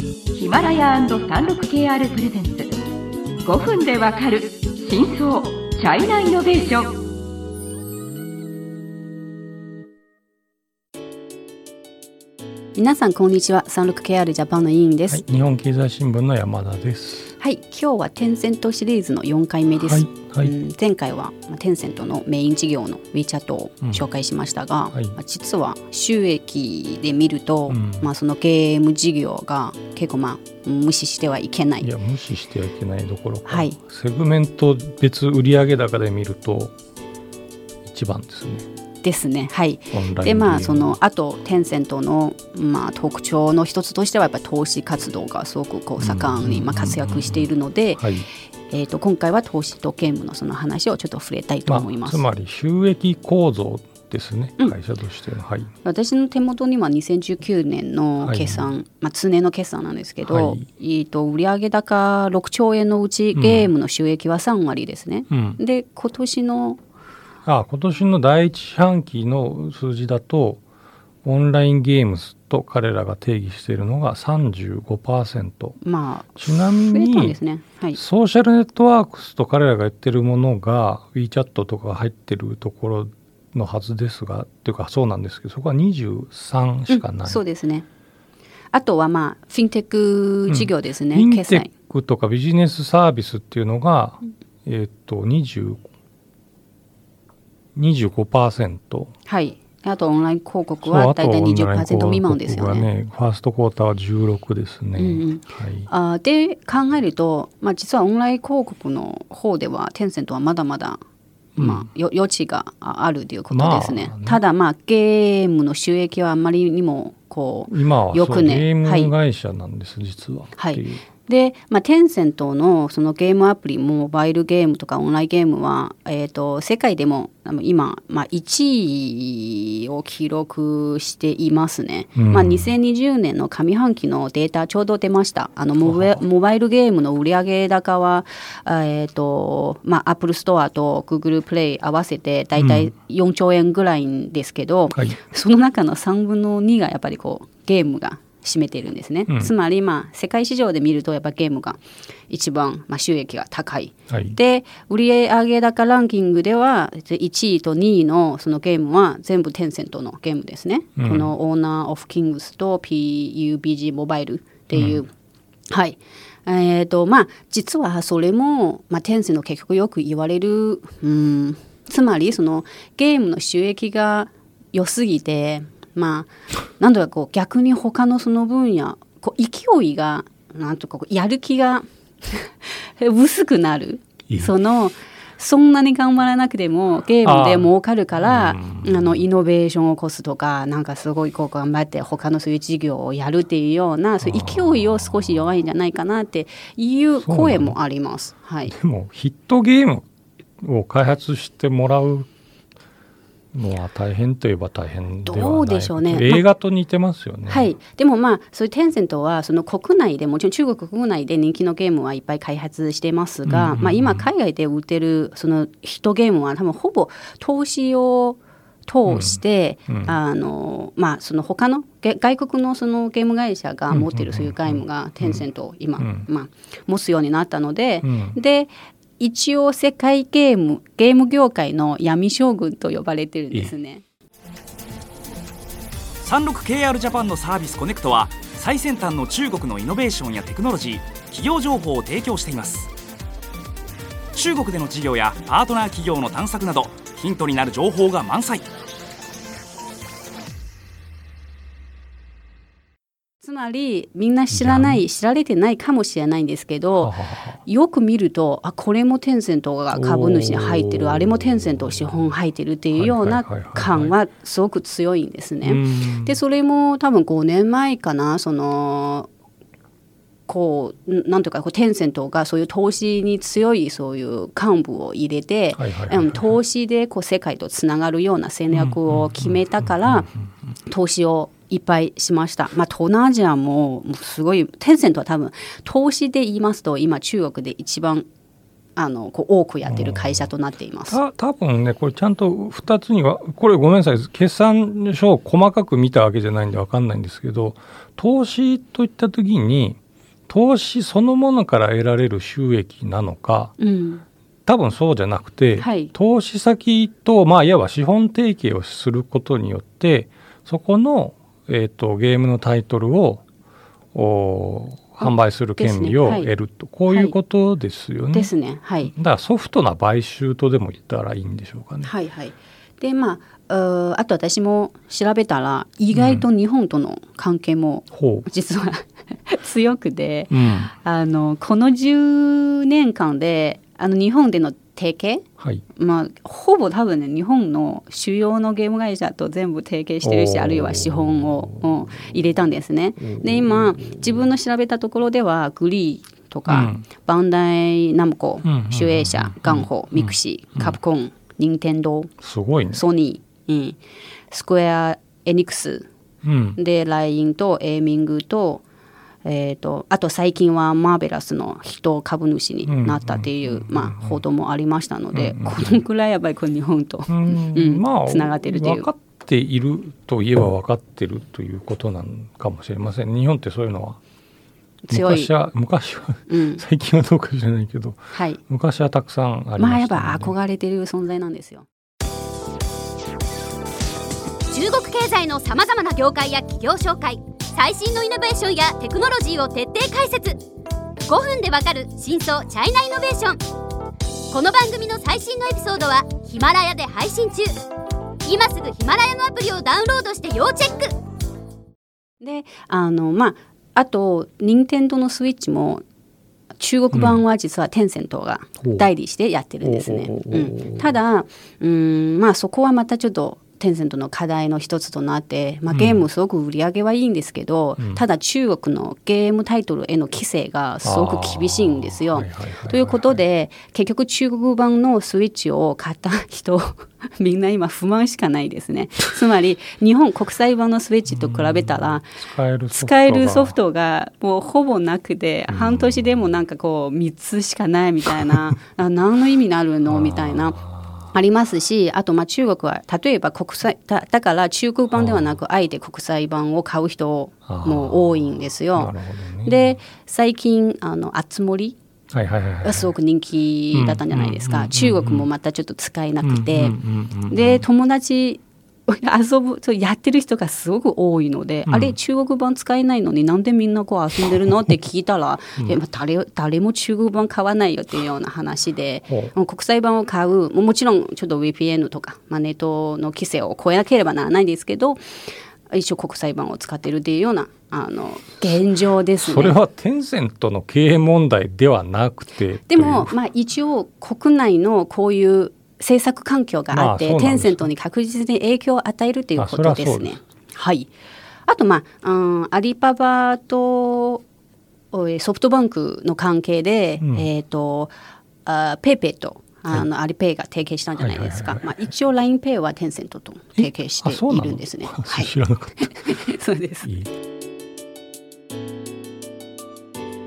ヒマラヤ &36KR プレゼンツ。5分でわかる真相チャイナイノベーション。皆さんこんにちは。36KR ジャパンの委員です、はい、日本経済新聞の山田です。はい、今日はテンセントシリーズの4回目です。はいはい。うん前回はまあテンセントのメイン事業の WeChat を紹介しましたが、うんはい。まあ実は収益で見ると、うん。まあそのゲーム事業が結構まあ無視してはいけない。いや無視してはいけないどころか、はい。セグメント別売上高で見ると一番ですねですね。はい。でまあそのあとテンセントのまあ特徴の一つとしてはやっぱり投資活動がすごくこう盛んにうんまあ活躍しているので、はい。えーと今回は投資とゲームのその話をちょっと触れたいと思います。つまり収益構造ですね、うん。会社としての。はい。私の手元には2019年の決算、まあ、通年の決算なんですけど、はい。えーと売上高6兆円のうちゲームの収益は3割ですね。うん。で今年のあ今年の第一四半期の数字だとオンラインゲームズと彼らが定義しているのが35%まあちなみにね。はい、ソーシャルネットワークスと彼らが言ってるものが WeChat とかが入ってるところのはずですがっていうかそうなんですけどそこは23しかうんない、そうですね。あとはまあフィンテック事業ですね。フィンテックとかビジネスサービスっていうのが、えっ、と20 25%はい。あとオンライン広告は大体あとオンライン20%未満ですよね。がねファーストクォーターは16ですね、うんうん。はい。あーで考えると、まあ、実はオンライン広告の方ではテンセントはまだまだ、まあ、よ余地がああるということですね。まあね。ただまあゲームの収益はあまりにもこう今はよくね。ゲーはいム会社なんです、実ははいっていうで、まあ、テンセントのそのゲームアプリモバイルゲームとかオンラインゲームは、えー、と世界でも今、まあ、1位を記録していますね、うん。まあ、2020年の上半期のデータちょうど出ました。あのモバモバイルゲームの売上高は、あえーとまあ、 Apple Store と Google Play 合わせて大体4兆円ぐらいですけど、はい。その中の3分の2がやっぱりこうゲームが占めているんですね、うん。つまりまあ世界市場で見るとやっぱゲームが一番まあ収益が高い。はい。で売上高ランキングでは1位と2位のそのゲームは全部テンセントのゲームですね、うん。この Honor of Kings と PUBG モバイルっていう、はい。えーとまあ、実はそれも、まあ、テンセント結局よく言われる、うん、つまりそのゲームの収益が良すぎてまあなんとかこう逆に他のその分野こう勢いがなんとかやる気が 薄くなる。そのそんなに頑張らなくてもゲームで儲かるからあのイノベーションを起こすとかなんかすごいこう頑張って他のそういう事業をやるっていうようなそういう勢いを少し弱いんじゃないかなっていう声もあります。はい、でもヒットゲームを開発してもらうのは大変といえば大変ではない。どうでしょうね。映画と似てますよね。はい、でもまあそういうテンセントはその国内でもちろん中国国内で人気のゲームはいっぱい開発してますが、うんうんうん。まあ、今海外で売ってるそのヒットゲームは多分ほぼ投資を通して、うんうんあのまあその他のげ外国のそのゲーム会社が持ってるそういうゲームがテンセントを今、うん。まあ、持つようになったので、うん。で一応世界ゲームゲーム業界の闇将軍と呼ばれてるんですね。36KR ジャパンのサービスコネクトは最先端の中国のイノベーションやテクノロジー企業情報を提供しています。中国での事業やパートナー企業の探索などヒントになる情報が満載。つまりみんな知らない知られてないかもしれないんですけはどよく見るとあこれもテンセントが株主に入ってるあれもテンセント資本入ってるっていうような感はすごく強いんですね。うん。でそれも多分5年前かなそのこうなんとかこうテンセントがそういう投資に強いそういう幹部を入れて投資でこう世界とつながるような戦略を決めたから投資をいっぱいしました。まあ、東南アジアもすごいテンセントは多分投資で言いますと今中国で一番あのこう多くやってる会社となっています。た多分ねこれちゃんと2つにはこれごめんなさい決算書を細かく見たわけじゃないんで分かんないんですけど投資といった時に投資そのものから得られる収益なのかうん、多分そうじゃなくて、はい投資先と、まあ、いわば資本提携をすることによってそこの、えー、とゲームのタイトルをお販売する権利をですねはい得ると、こういうことですよね。ですね。はい。だからソフトな買収とでも言ったらいいんでしょうかね。はいはい。でまああと私も調べたら意外と日本との関係もほ実は 強くて、う、うん、あのこの10年間であの日本での提携？はい。まあ、ほぼ多分ね日本の主要のゲーム会社と全部提携してるしあるいは資本を、うん入れたんですね。で今自分の調べたところではグリーとか、うん。バンダイナムコうんうんうんうん。集英社ガンホミクシーカプコン任天堂すごいね。ソニー、うん、スクエア・エニックスうん。で LINE とエーミングと,、えー、とあと最近はマーベラスの人株主になったっていう、まあ、報道もありましたので、このくらいやっぱり日本と、うん。う んまあつながってるという。分かっているといえば分かってるということなのかもしれません。日本ってそういうのは強い。昔は昔はうん。最近はどうか知らないけどはい。昔はたくさんありました、ね、まあやっぱ憧れてる存在なんですよ。中国経済のさまざまな業界や企業紹介最新のイノベーションやテクノロジーを徹底解説。5分でわかる真相チャイナイノベーション。この番組の最新のエピソードはヒマラヤで配信中。今すぐヒマラヤのアプリをダウンロードして要チェック。であのまああと任天堂のスイッチも中国版は実はテンセントが代理してやってるんですね。うん。ただうんまあそこはまたちょっとテンセントの課題の一つとなって、まあ、ゲームすごく売り上げはいいんですけど、うん。ただ中国のゲームタイトルへの規制がすごく厳しいんですよ。ということで結局中国版のスイッチを買った人 みんな今不満しかないですね。つまり日本国際版のスイッチと比べたら、使えるソフトが。ソフトがもうほぼなくて、半年でもなんかこう3つしかないみたいなあ何の意味になるの？みたいな。ありますしあとまあ中国は例えば国際だだから中国版ではなくあえて国際版を買う人も多いんですなよ。ね。で最近あのあつ森がすごく人気だったんじゃないですか。中国もまたちょっと使えなくて。で友達遊ぶそうやってる人がすごく多いので、うん。あれ中国版使えないのになんでみんなこう遊んでるのって聞いたら、いやまあ誰誰も中国版買わないよっていうような話でほう。国際版を買うもちろんちょっと VPN とか、まあ、ネットの規制を超えなければならないんですけど一応国際版を使ってるっていうようなあの現状ですね。それはテンセントの経営問題ではなくてでもまあ一応国内のこういう政策環境があって、テンセントに確実に影響を与えるということですね。はい。あとまあ、うん、アリババとソフトバンクの関係で、うんえっ、とあペイペイとあの、アリペイが提携したんじゃないですか。まあ一応 LINEPay はテンセントと提携していの？るんですね。はい。知らなかった そうです。いい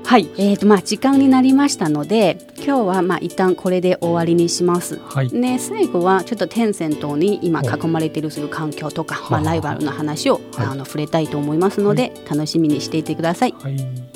はい。えっ、とまあ時間になりましたので、今日はまあ一旦これで終わりにします。はいね、最後はちょっとテンセントに今囲まれているそういう環境とか、まあ、はあライバルの話を、はいあの触れたいと思いますので、楽しみにしていてください。はい